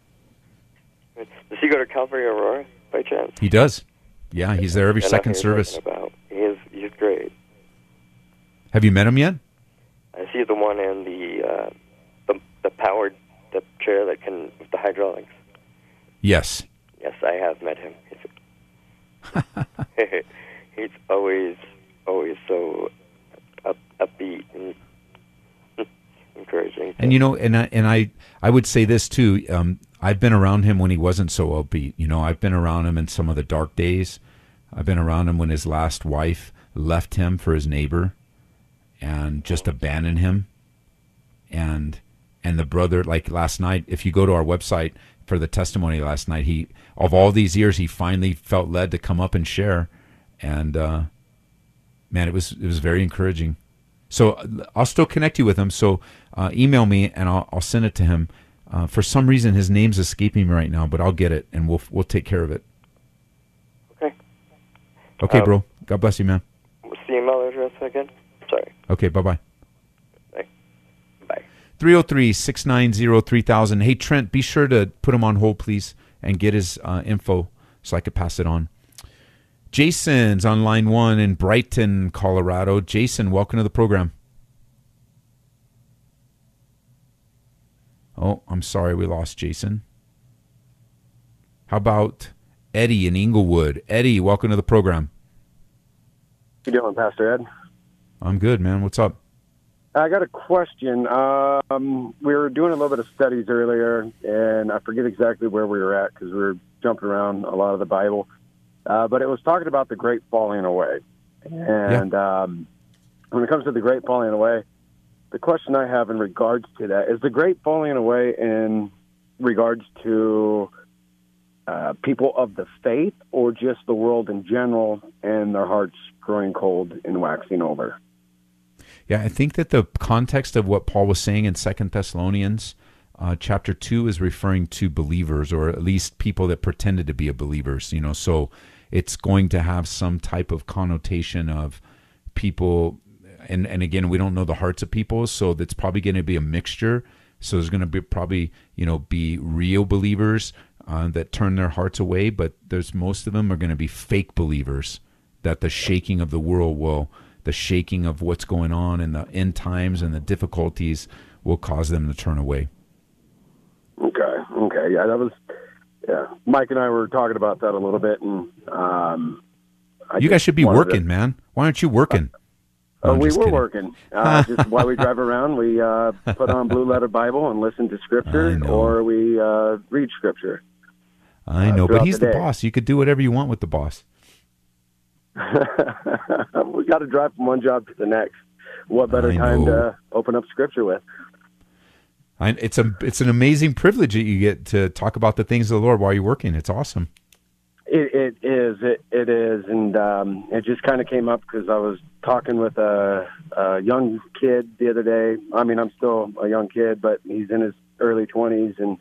Does he go to Calvary Aurora by chance? He does. Yeah, he's there every know second service. About. He is, he's great. Have you met him yet? I see the one in the uh, the the powered the chair that can with the hydraulics. Yes. Yes, I have met him. [LAUGHS] He's, always always so upbeat and [LAUGHS] encouraging. And you know, and I, and I I would say this too. Um, I've been around him when he wasn't so upbeat. You know, I've been around him in some of the dark days. I've been around him when his last wife left him for his neighbor, and just abandoned him. And and the brother, like last night, if you go to our website for the testimony last night, he of all these years, he finally felt led to come up and share, and uh, man, it was it was very encouraging. So I'll still connect you with him. So uh, email me and I'll, I'll send it to him. Uh, for some reason, his name's escaping me right now, but I'll get it and we'll we'll take care of it. Okay. Okay, Um, bro. God bless you, man. What's the email address again? Sorry. Okay, bye bye. Bye. Bye. 303 690 3000. Hey, Trent, be sure to put him on hold, please, and get his uh, info so I could pass it on. Jason's on line one in Brighton, Colorado. Jason, welcome to the program. Oh, I'm sorry we lost Jason. How about Eddie in Englewood? Eddie, welcome to the program. How you doing, Pastor Ed? I'm good, man. What's up? I got a question. Um, we were doing a little bit of studies earlier, and I forget exactly where we were at because we were jumping around a lot of the Bible. Uh, but it was talking about the great falling away. And um, when it comes to the great falling away, the question I have in regards to that is the great falling away in regards to uh, people of the faith or just the world in general and their hearts growing cold and waxing over? Yeah, I think that the context of what Paul was saying in Second Thessalonians uh, chapter two is referring to believers, or at least people that pretended to be a believers. You know, so it's going to have some type of connotation of people, and and again, we don't know the hearts of people, so that's probably going to be a mixture. So there's going to be probably you know be real believers uh, that turn their hearts away, but there's most of them are going to be fake believers that the shaking of the world will the shaking of what's going on in the end times and the difficulties will cause them to turn away. Okay, okay, yeah, that was yeah. Mike and I were talking about that a little bit, and um, I you guys should be working, to- man. Why aren't you working? No, Uh, I'm we were kidding. working. Uh, [LAUGHS] just while we drive around, we uh, put on Blue Letter Bible and listen to Scripture, or we uh, read Scripture. I uh, know, but he's the the, boss. You could do whatever you want with the boss. [LAUGHS] we got to drive from one job to the next. What better I time know. to open up Scripture with? It's a it's an amazing privilege that you get to talk about the things of the Lord while you're working. It's awesome. It, it is. It, it is, and um, it just kind of came up because I was talking with a, a young kid the other day. I mean, I'm still a young kid, but he's in his early 20s, and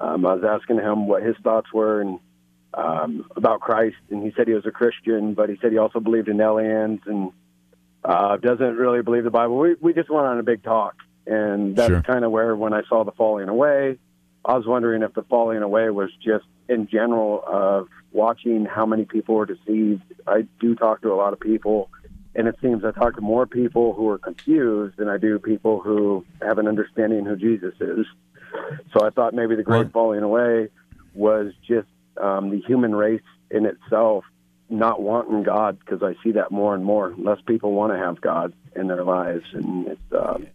um, I was asking him what his thoughts were and um, about Christ, and he said he was a Christian, but he said he also believed in aliens and uh, doesn't really believe the Bible. We we just went on a big talk, and that's Sure. kind of where when I saw the falling away, I was wondering if the falling away was just in general of watching how many people were deceived. I do talk to a lot of people, and it seems I talk to more people who are confused than I do people who have an understanding who Jesus is. So I thought maybe the great falling away was just um, the human race in itself not wanting God because I see that more and more. Less people want to have God in their lives, and it's um,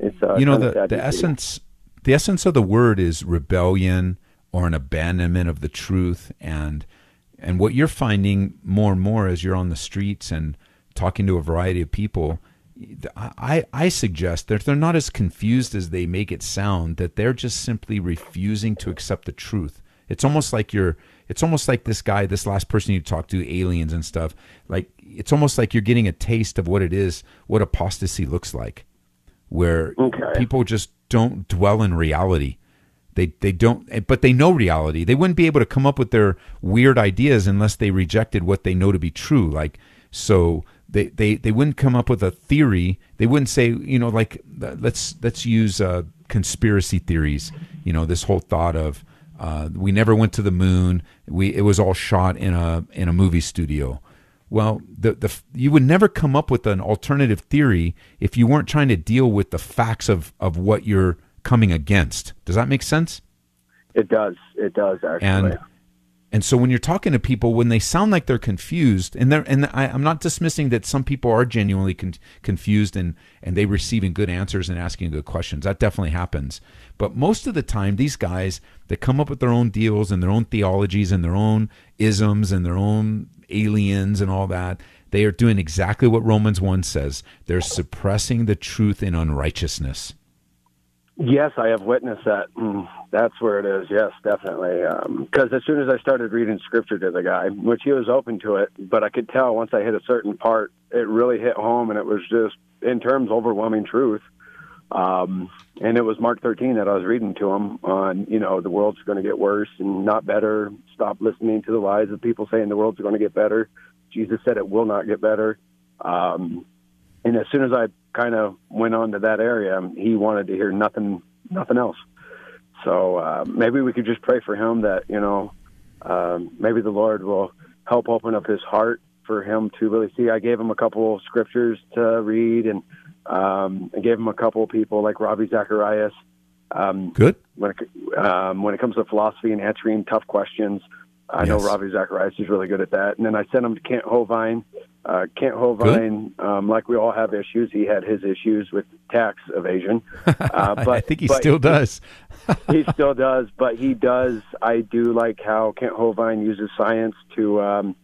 it's uh, you know the the essence the essence of the word is rebellion or an abandonment of the truth. And and what you're finding more and more as you're on the streets and talking to a variety of people I, I suggest that they're not as confused as they make it sound that they're just simply refusing to accept the truth. It's almost like you're it's almost like this guy this last person you talked to aliens and stuff like it's almost like you're getting a taste of what it is what apostasy looks like where people just don't dwell in reality. They they don't, but they know reality. They wouldn't be able to come up with their weird ideas unless they rejected what they know to be true. Like so, they they they wouldn't come up with a theory. They wouldn't say, you know, like let's let's use uh, conspiracy theories. You know, this whole thought of uh, we never went to the moon. We it was all shot in a in a movie studio. Well, the the you would never come up with an alternative theory if you weren't trying to deal with the facts of of what you're coming against. Does that make sense? It does. It does actually. And and so when you're talking to people, when they sound like they're confused, and they're and I, I'm not dismissing that some people are genuinely con- confused and and they receiving good answers and asking good questions. That definitely happens. But most of the time, these guys that come up with their own deals and their own theologies and their own isms and their own aliens and all that, they are doing exactly what Romans one says. They're suppressing the truth in unrighteousness. Yes, I have witnessed that. Mm, that's where it is. Yes, definitely. Because as soon as I started reading scripture to the guy, which he was open to it, but I could tell once I hit a certain part, it really hit home, and it was just in terms overwhelming truth. Um, and it was Mark 13 that I was reading to him on, you know, the world's going to get worse and not better. Stop listening to the lies of people saying the world's going to get better. Jesus said it will not get better. Um, and as soon as I kind of went on to that area, he wanted to hear nothing, nothing else. So uh, maybe we could just pray for him that you know, um, maybe the Lord will help open up his heart for him to really see. I gave him a couple of scriptures to read, and um, I gave him a couple of people like Ravi Zacharias. Um, Good. When it, um, when it comes to philosophy and answering tough questions, I know Ravi Zacharias is really good at that. And then I sent him to Kent Hovind. Uh, Kent Hovind, um, like we all have issues, he had his issues with tax evasion. [LAUGHS] Uh, but I think he still does. he [LAUGHS] still does, but he does. I do like how Kent Hovind uses science to, um,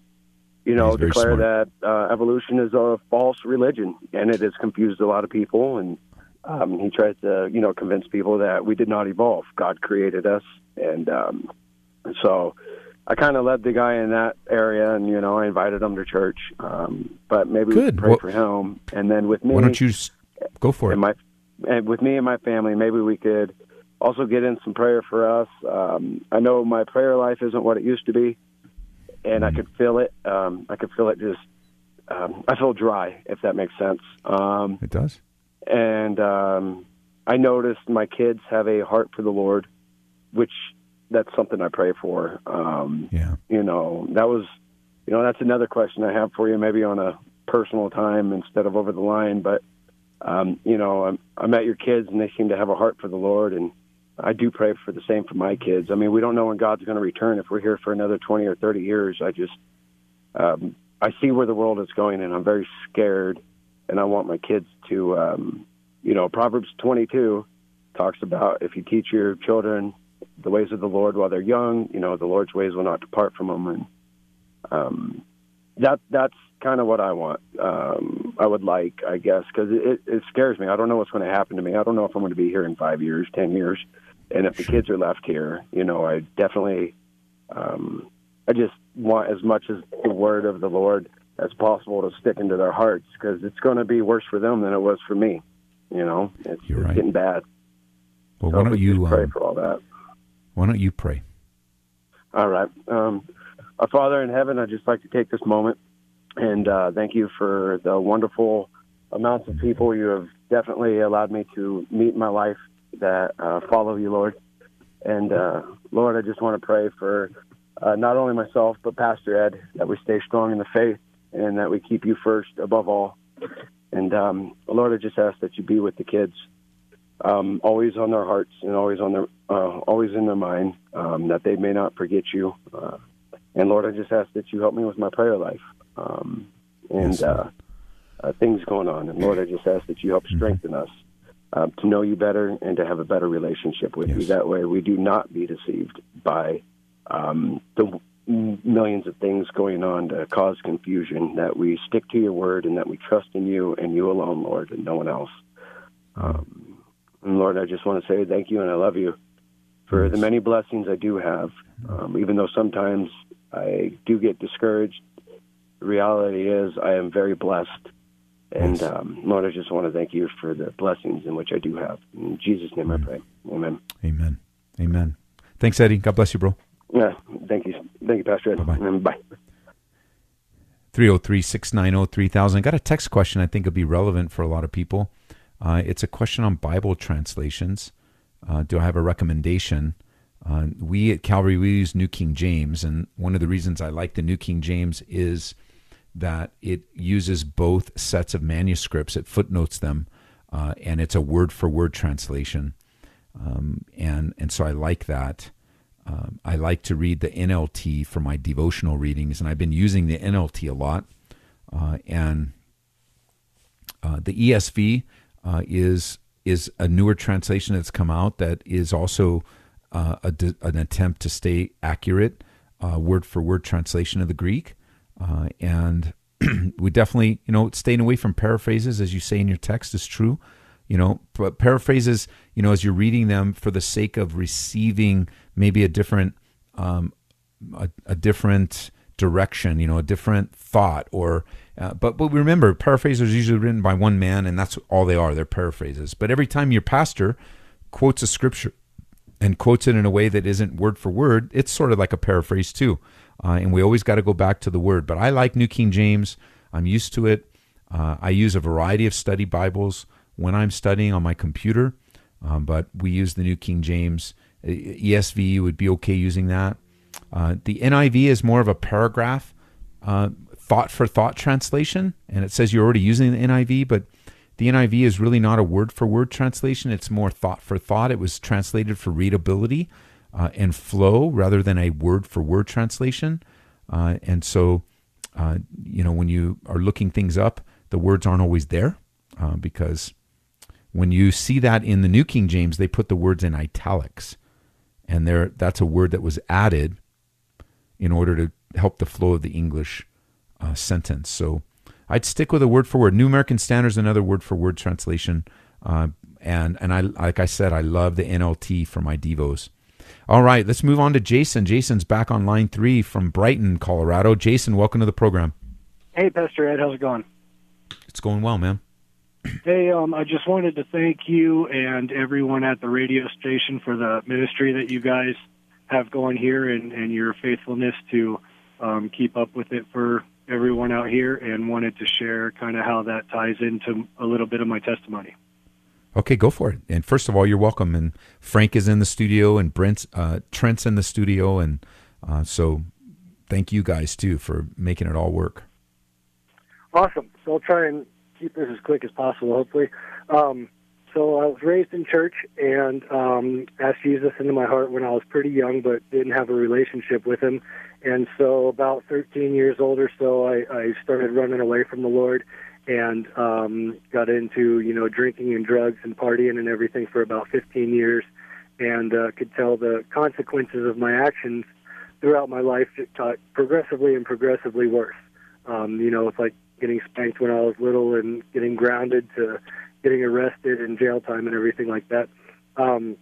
you know, declare smart. that uh, evolution is a false religion, and it has confused a lot of people. And um, he tries to, you know, convince people that we did not evolve. God created us, and um, so I kind of led the guy in that area, and you know, I invited him to church. Um, but maybe we Good. could pray Well- for him, and then with me, Why don't you s- go for it? and my and with me and my family, maybe we could also get in some prayer for us. Um, I know my prayer life isn't what it used to be, and I could feel it. Um, I could feel it just. Um, I feel dry, if that makes sense. Um, it does. And um, I noticed my kids have a heart for the Lord, which that's something I pray for. Um, yeah. You know, that was, you know, that's another question I have for you, maybe on a personal time instead of over the line. But, um, you know, I'm, I met your kids and they seem to have a heart for the Lord. And I do pray for the same for my kids. I mean, we don't know when God's going to return. If we're here for another 20 or 30 years, I just, um, I see where the world is going and I'm very scared and I want my kids to, um, you know, Proverbs 22 talks about if you teach your children the ways of the Lord while they're young, you know, the Lord's ways will not depart from them, and um, that that's kind of what I want. Um, I would like, I guess, because it, it scares me. I don't know what's going to happen to me. I don't know if I'm going to be here in five years, ten years, and if the kids are left here, you know, I definitely, um, I just want as much as the word of the Lord as possible to stick into their hearts because it's going to be worse for them than it was for me. You know, it's, You're it's getting bad. Well, So why don't we you pray um, for all that? why don't you pray? All right. Um, our Father in heaven, I'd just like to take this moment and uh, thank you for the wonderful amounts of people you have definitely allowed me to meet in my life that uh, follow you, Lord. And uh, Lord, I just want to pray for uh, not only myself, but Pastor Ed, that we stay strong in the faith and that we keep you first above all. And um, Lord, I just ask that you be with the kids, um, always on their hearts and always on their, uh, always in their mind, um, that they may not forget you. And Lord, I just ask that you help me with my prayer life um, and uh, uh, things going on. And Lord, I just ask that you help strengthen us uh, to know you better and to have a better relationship with you. That way, we do not be deceived by um, the m- millions of things going on to cause confusion. That we stick to your word and that we trust in you and you alone, Lord, and no one else. Um, and Lord, I just want to say thank you and I love you for the many blessings I do have. Um, even though sometimes I do get discouraged, the reality is I am very blessed. And um, Lord, I just want to thank you for the blessings in which I do have. In Jesus' name I pray. Amen. Amen. Amen. Thanks, Eddie. God bless you, bro. Yeah, thank you. Thank you, Pastor Ed. Bye-bye. Bye. 303 690 3000. Got a text question I think would be relevant for a lot of people. Uh, it's a question on Bible translations. Uh, do I have a recommendation? Uh, we at Calvary, we use New King James, and one of the reasons I like the New King James is that it uses both sets of manuscripts, it footnotes them, uh, and it's a word for word translation. Um, and, and so I like that. Um, I like to read the NLT for my devotional readings, and I've been using the NLT a lot. Uh, and uh, the ESV uh, is is a newer translation that's come out that is also uh, a, an attempt to stay accurate, uh, word for word translation of the Greek. Uh, and [CLEARS THROAT] we definitely, you know, staying away from paraphrases, as you say in your text, is true. You know, but paraphrases, you know, as you're reading them for the sake of receiving maybe a different, um, a, a different direction, you know, a different thought, or uh, but but remember, paraphrases are usually written by one man, and that's all they are. They're paraphrases. But every time your pastor quotes a scripture and quotes it in a way that isn't word for word, it's sort of like a paraphrase too. Uh, and we always got to go back to the word. But I like New King James. I'm used to it. Uh, I use a variety of study Bibles when I'm studying on my computer, um, but we use the New King James. ESV would be okay using that. Uh, the NIV is more of a paragraph, uh, thought for thought translation, and it says you're already using the NIV, but the NIV is really not a word for word translation. It's more thought for thought. It was translated for readability uh, and flow rather than a word for word translation. Uh, and so, uh, you know, when you are looking things up, the words aren't always there uh, because when you see that in the New King James, they put the words in italics, and there that's a word that was added in order to help the flow of the English uh, sentence. So I'd stick with a word for word. New American Standard is another word for word translation, uh, and and I like I said, I love the NLT for my devos. All right, let's move on to Jason. Jason's back on line three from Brighton, Colorado. Jason, welcome to the program. Hey, Pastor Ed, how's it going? It's going well, man. Hey, um, I just wanted to thank you and everyone at the radio station for the ministry that you guys have going here and, and your faithfulness to um, keep up with it for everyone out here and wanted to share kind of how that ties into a little bit of my testimony. Okay, go for it. And first of all, you're welcome. And Frank is in the studio, and Brent's, uh, Trent's in the studio, and uh, so thank you guys too for making it all work. Awesome. So I'll try and keep this as quick as possible, hopefully. Um, so I was raised in church and um, asked Jesus into my heart when I was pretty young, but didn't have a relationship with Him. And so about 13 years old or so, I, I started running away from the Lord and um, got into you know drinking and drugs and partying and everything for about 15 years, and uh, could tell the consequences of my actions throughout my life got progressively and progressively worse. Um, you know, it's like getting spanked when I was little and getting grounded to getting arrested and jail time and everything like that. Um,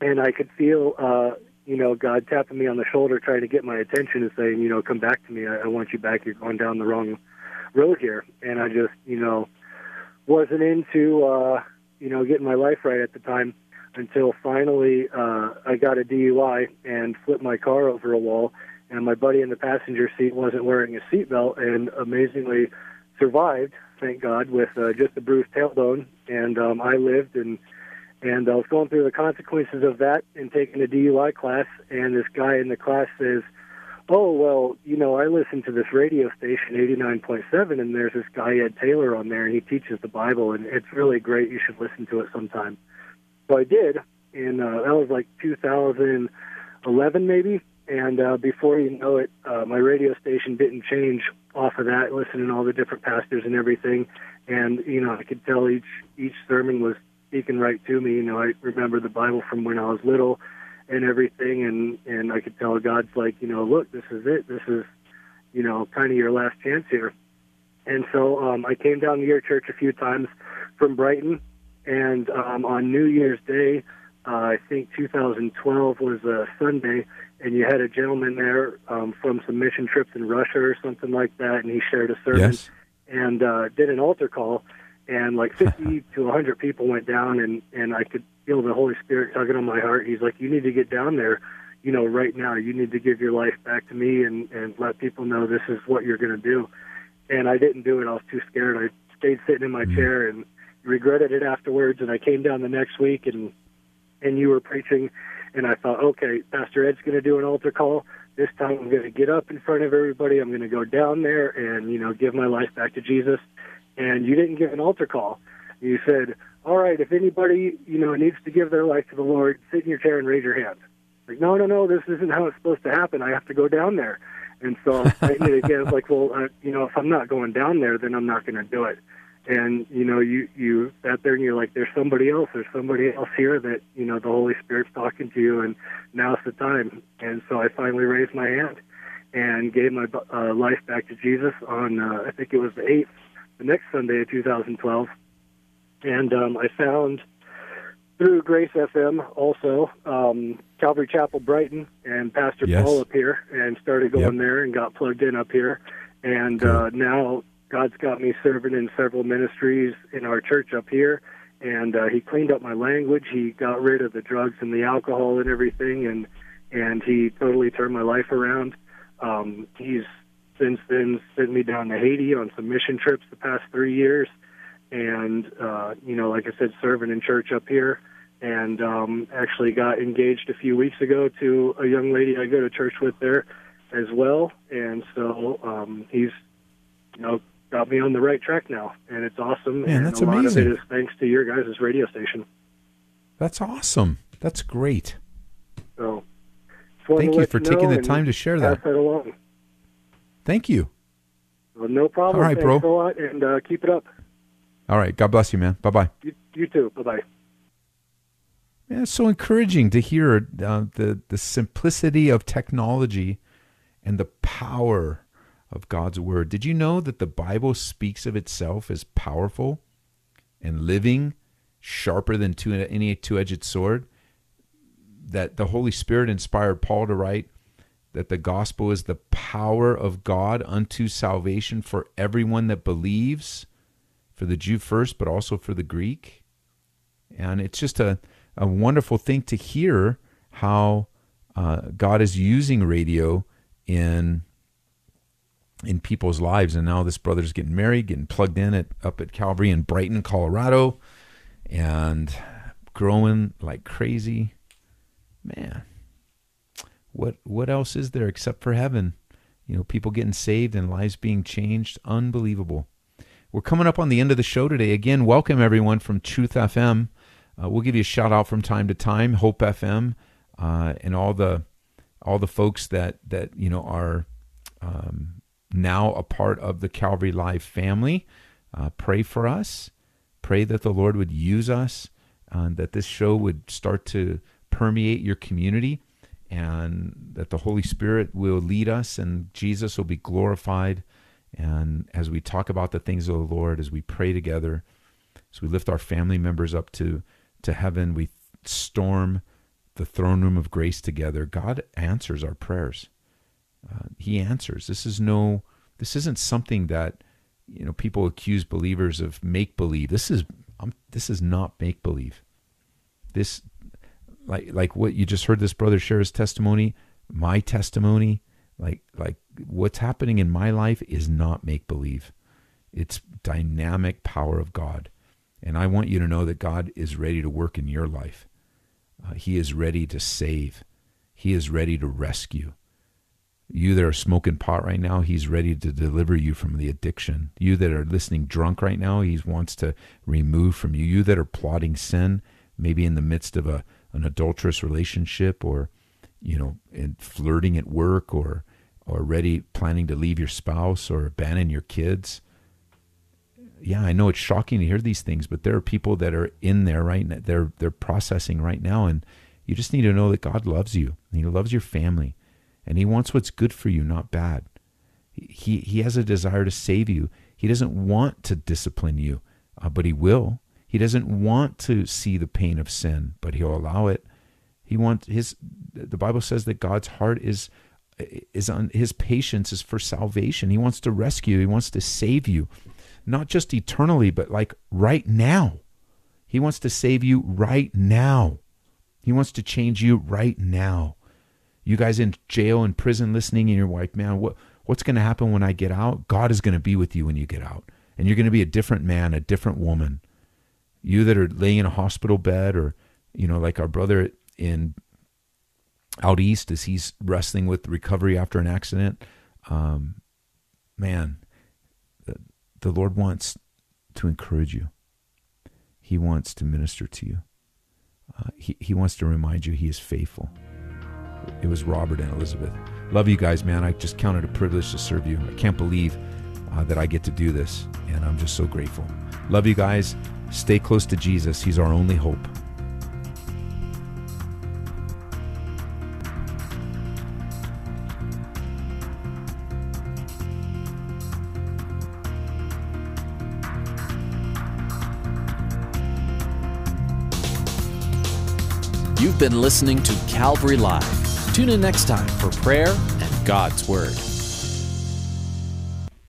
and I could feel, uh, you know, God tapping me on the shoulder, trying to get my attention and saying, you know, come back to me. I, I want you back. You're going down the wrong road here. And I just, you know, wasn't into, uh, you know, getting my life right at the time until finally uh, I got a DUI and flipped my car over a wall. And my buddy in the passenger seat wasn't wearing a seatbelt and amazingly survived, thank God, with uh, just a bruised tailbone. And um, I lived and and I was going through the consequences of that and taking a DUI class. And this guy in the class says, "Oh well, you know, I listen to this radio station, eighty nine point seven, and there's this guy Ed Taylor on there, and he teaches the Bible, and it's really great. You should listen to it sometime." So I did, and uh, that was like 2011 maybe. And uh, before you know it, uh, my radio station didn't change off of that, listening to all the different pastors and everything. And you know, I could tell each each sermon was speaking right to me. You know, I remember the Bible from when I was little and everything, and and I could tell God's like, you know, look, this is it. This is, you know, kind of your last chance here. And so um, I came down to your church a few times from Brighton, and um, on New Year's Day, uh, I think 2012 was a Sunday, and you had a gentleman there um, from some mission trips in Russia or something like that, and he shared a sermon Yes. and uh, did an altar call, and like 50 [LAUGHS] to 100 people went down, and and I could feel the Holy Spirit tugging on my heart. He's like, "You need to get down there, you know, right now. You need to give your life back to me, and and let people know this is what you're going to do." And I didn't do it. I was too scared. I stayed sitting in my mm-hmm. chair and regretted it afterwards. And I came down the next week, and and you were preaching, and I thought, okay, Pastor Ed's going to do an altar call. This time I'm going to get up in front of everybody. I'm going to go down there and you know give my life back to Jesus. And you didn't give an altar call. You said, all right, if anybody you know needs to give their life to the Lord, sit in your chair and raise your hand. Like, no, no, no, this isn't how it's supposed to happen. I have to go down there. And so I again. It's like, well, uh, you know, if I'm not going down there, then I'm not going to do it. And you know, you you sat there and you're like, there's somebody else. There's somebody else here that you know the Holy Spirit's talking to you, and now's the time. And so I finally raised my hand and gave my uh, life back to Jesus on uh, I think it was the eighth, the next Sunday of 2012. And um, I found through Grace FM also um, Calvary Chapel Brighton and Pastor Yes. Paul up here, and started going Yep. there and got plugged in up here. And uh, now God's got me serving in several ministries in our church up here. And uh, he cleaned up my language. He got rid of the drugs and the alcohol and everything, and and he totally turned my life around. Um, he's since then sent me down to Haiti on some mission trips the past three years, and uh, you know, like I said, serving in church up here, and um, actually got engaged a few weeks ago to a young lady I go to church with there as well, and so um, he's you know got me on the right track now, and it's awesome. Man, and that's a lot amazing. of it is thanks to your guys' radio station. That's awesome. That's great. So, Thank you for taking the time to share that. that along. Thank you. Well, no problem. All right, Thanks bro. a lot, and uh, keep it up. All right. God bless you, man. Bye bye. You, you too. Bye bye. Yeah, it's so encouraging to hear uh, the the simplicity of technology and the power of God's word. Did you know that the Bible speaks of itself as powerful and living, sharper than two, any two-edged sword? That the Holy Spirit inspired Paul to write that the gospel is the power of God unto salvation for everyone that believes, for the Jew first, but also for the Greek. And it's just a, a wonderful thing to hear how uh, God is using radio in in people's lives. And now this brother's getting married, getting plugged in at up at Calvary in Brighton, Colorado, and growing like crazy. Man, what what else is there except for heaven? You know, people getting saved and lives being changed. Unbelievable. We're coming up on the end of the show today. Again, welcome everyone from Truth FM. Uh, we'll give you a shout out from time to time, Hope FM, uh, and all the all the folks that that you know are um, now a part of the Calvary Live family. Uh, pray for us. Pray that the Lord would use us, uh, that this show would start to permeate your community, and that the Holy Spirit will lead us and Jesus will be glorified. And as we talk about the things of the Lord, as we pray together, as we lift our family members up to, to heaven, we storm the throne room of grace together. God answers our prayers. Uh, he answers. This is no, this isn't something that, you know, people accuse believers of make believe. This is, um, this is not make believe. This, like, like what you just heard this brother share his testimony, my testimony, like, like what's happening in my life is not make believe. It's dynamic power of God. And I want you to know that God is ready to work in your life. Uh, he is ready to save. He is ready to rescue. You that are smoking pot right now, He's ready to deliver you from the addiction. You that are listening drunk right now, He wants to remove from you. You that are plotting sin, maybe in the midst of a an adulterous relationship, or you know, in flirting at work, or or ready planning to leave your spouse or abandon your kids yeah, I know it's shocking to hear these things, but there are people that are in there right now. They're they're processing right now, and you just need to know that God loves you. He loves your family, and He wants what's good for you, not bad. He He has a desire to save you. He doesn't want to discipline you, uh, but He will. He doesn't want to see the pain of sin, but He'll allow it. He wants His. The Bible says that God's heart is is on His patience is for salvation. He wants to rescue. He wants to save you not just eternally, but like right now. He wants to save you right now. He wants to change you right now. You guys in jail and prison listening, and you're like, man, what, what's going to happen when I get out? God is going to be with you when you get out. And you're going to be a different man, a different woman. You that are laying in a hospital bed, or, you know, like our brother in out east as he's wrestling with recovery after an accident. Um, man, the Lord wants to encourage you. He wants to minister to you. Uh, he, he wants to remind you he is faithful. It was Robert and Elizabeth. Love you guys, man. I just count it a privilege to serve you. I can't believe uh, that I get to do this, and I'm just so grateful. Love you guys. Stay close to Jesus. He's our only hope. You've been listening to Calvary Live. Tune in next time for prayer and God's Word.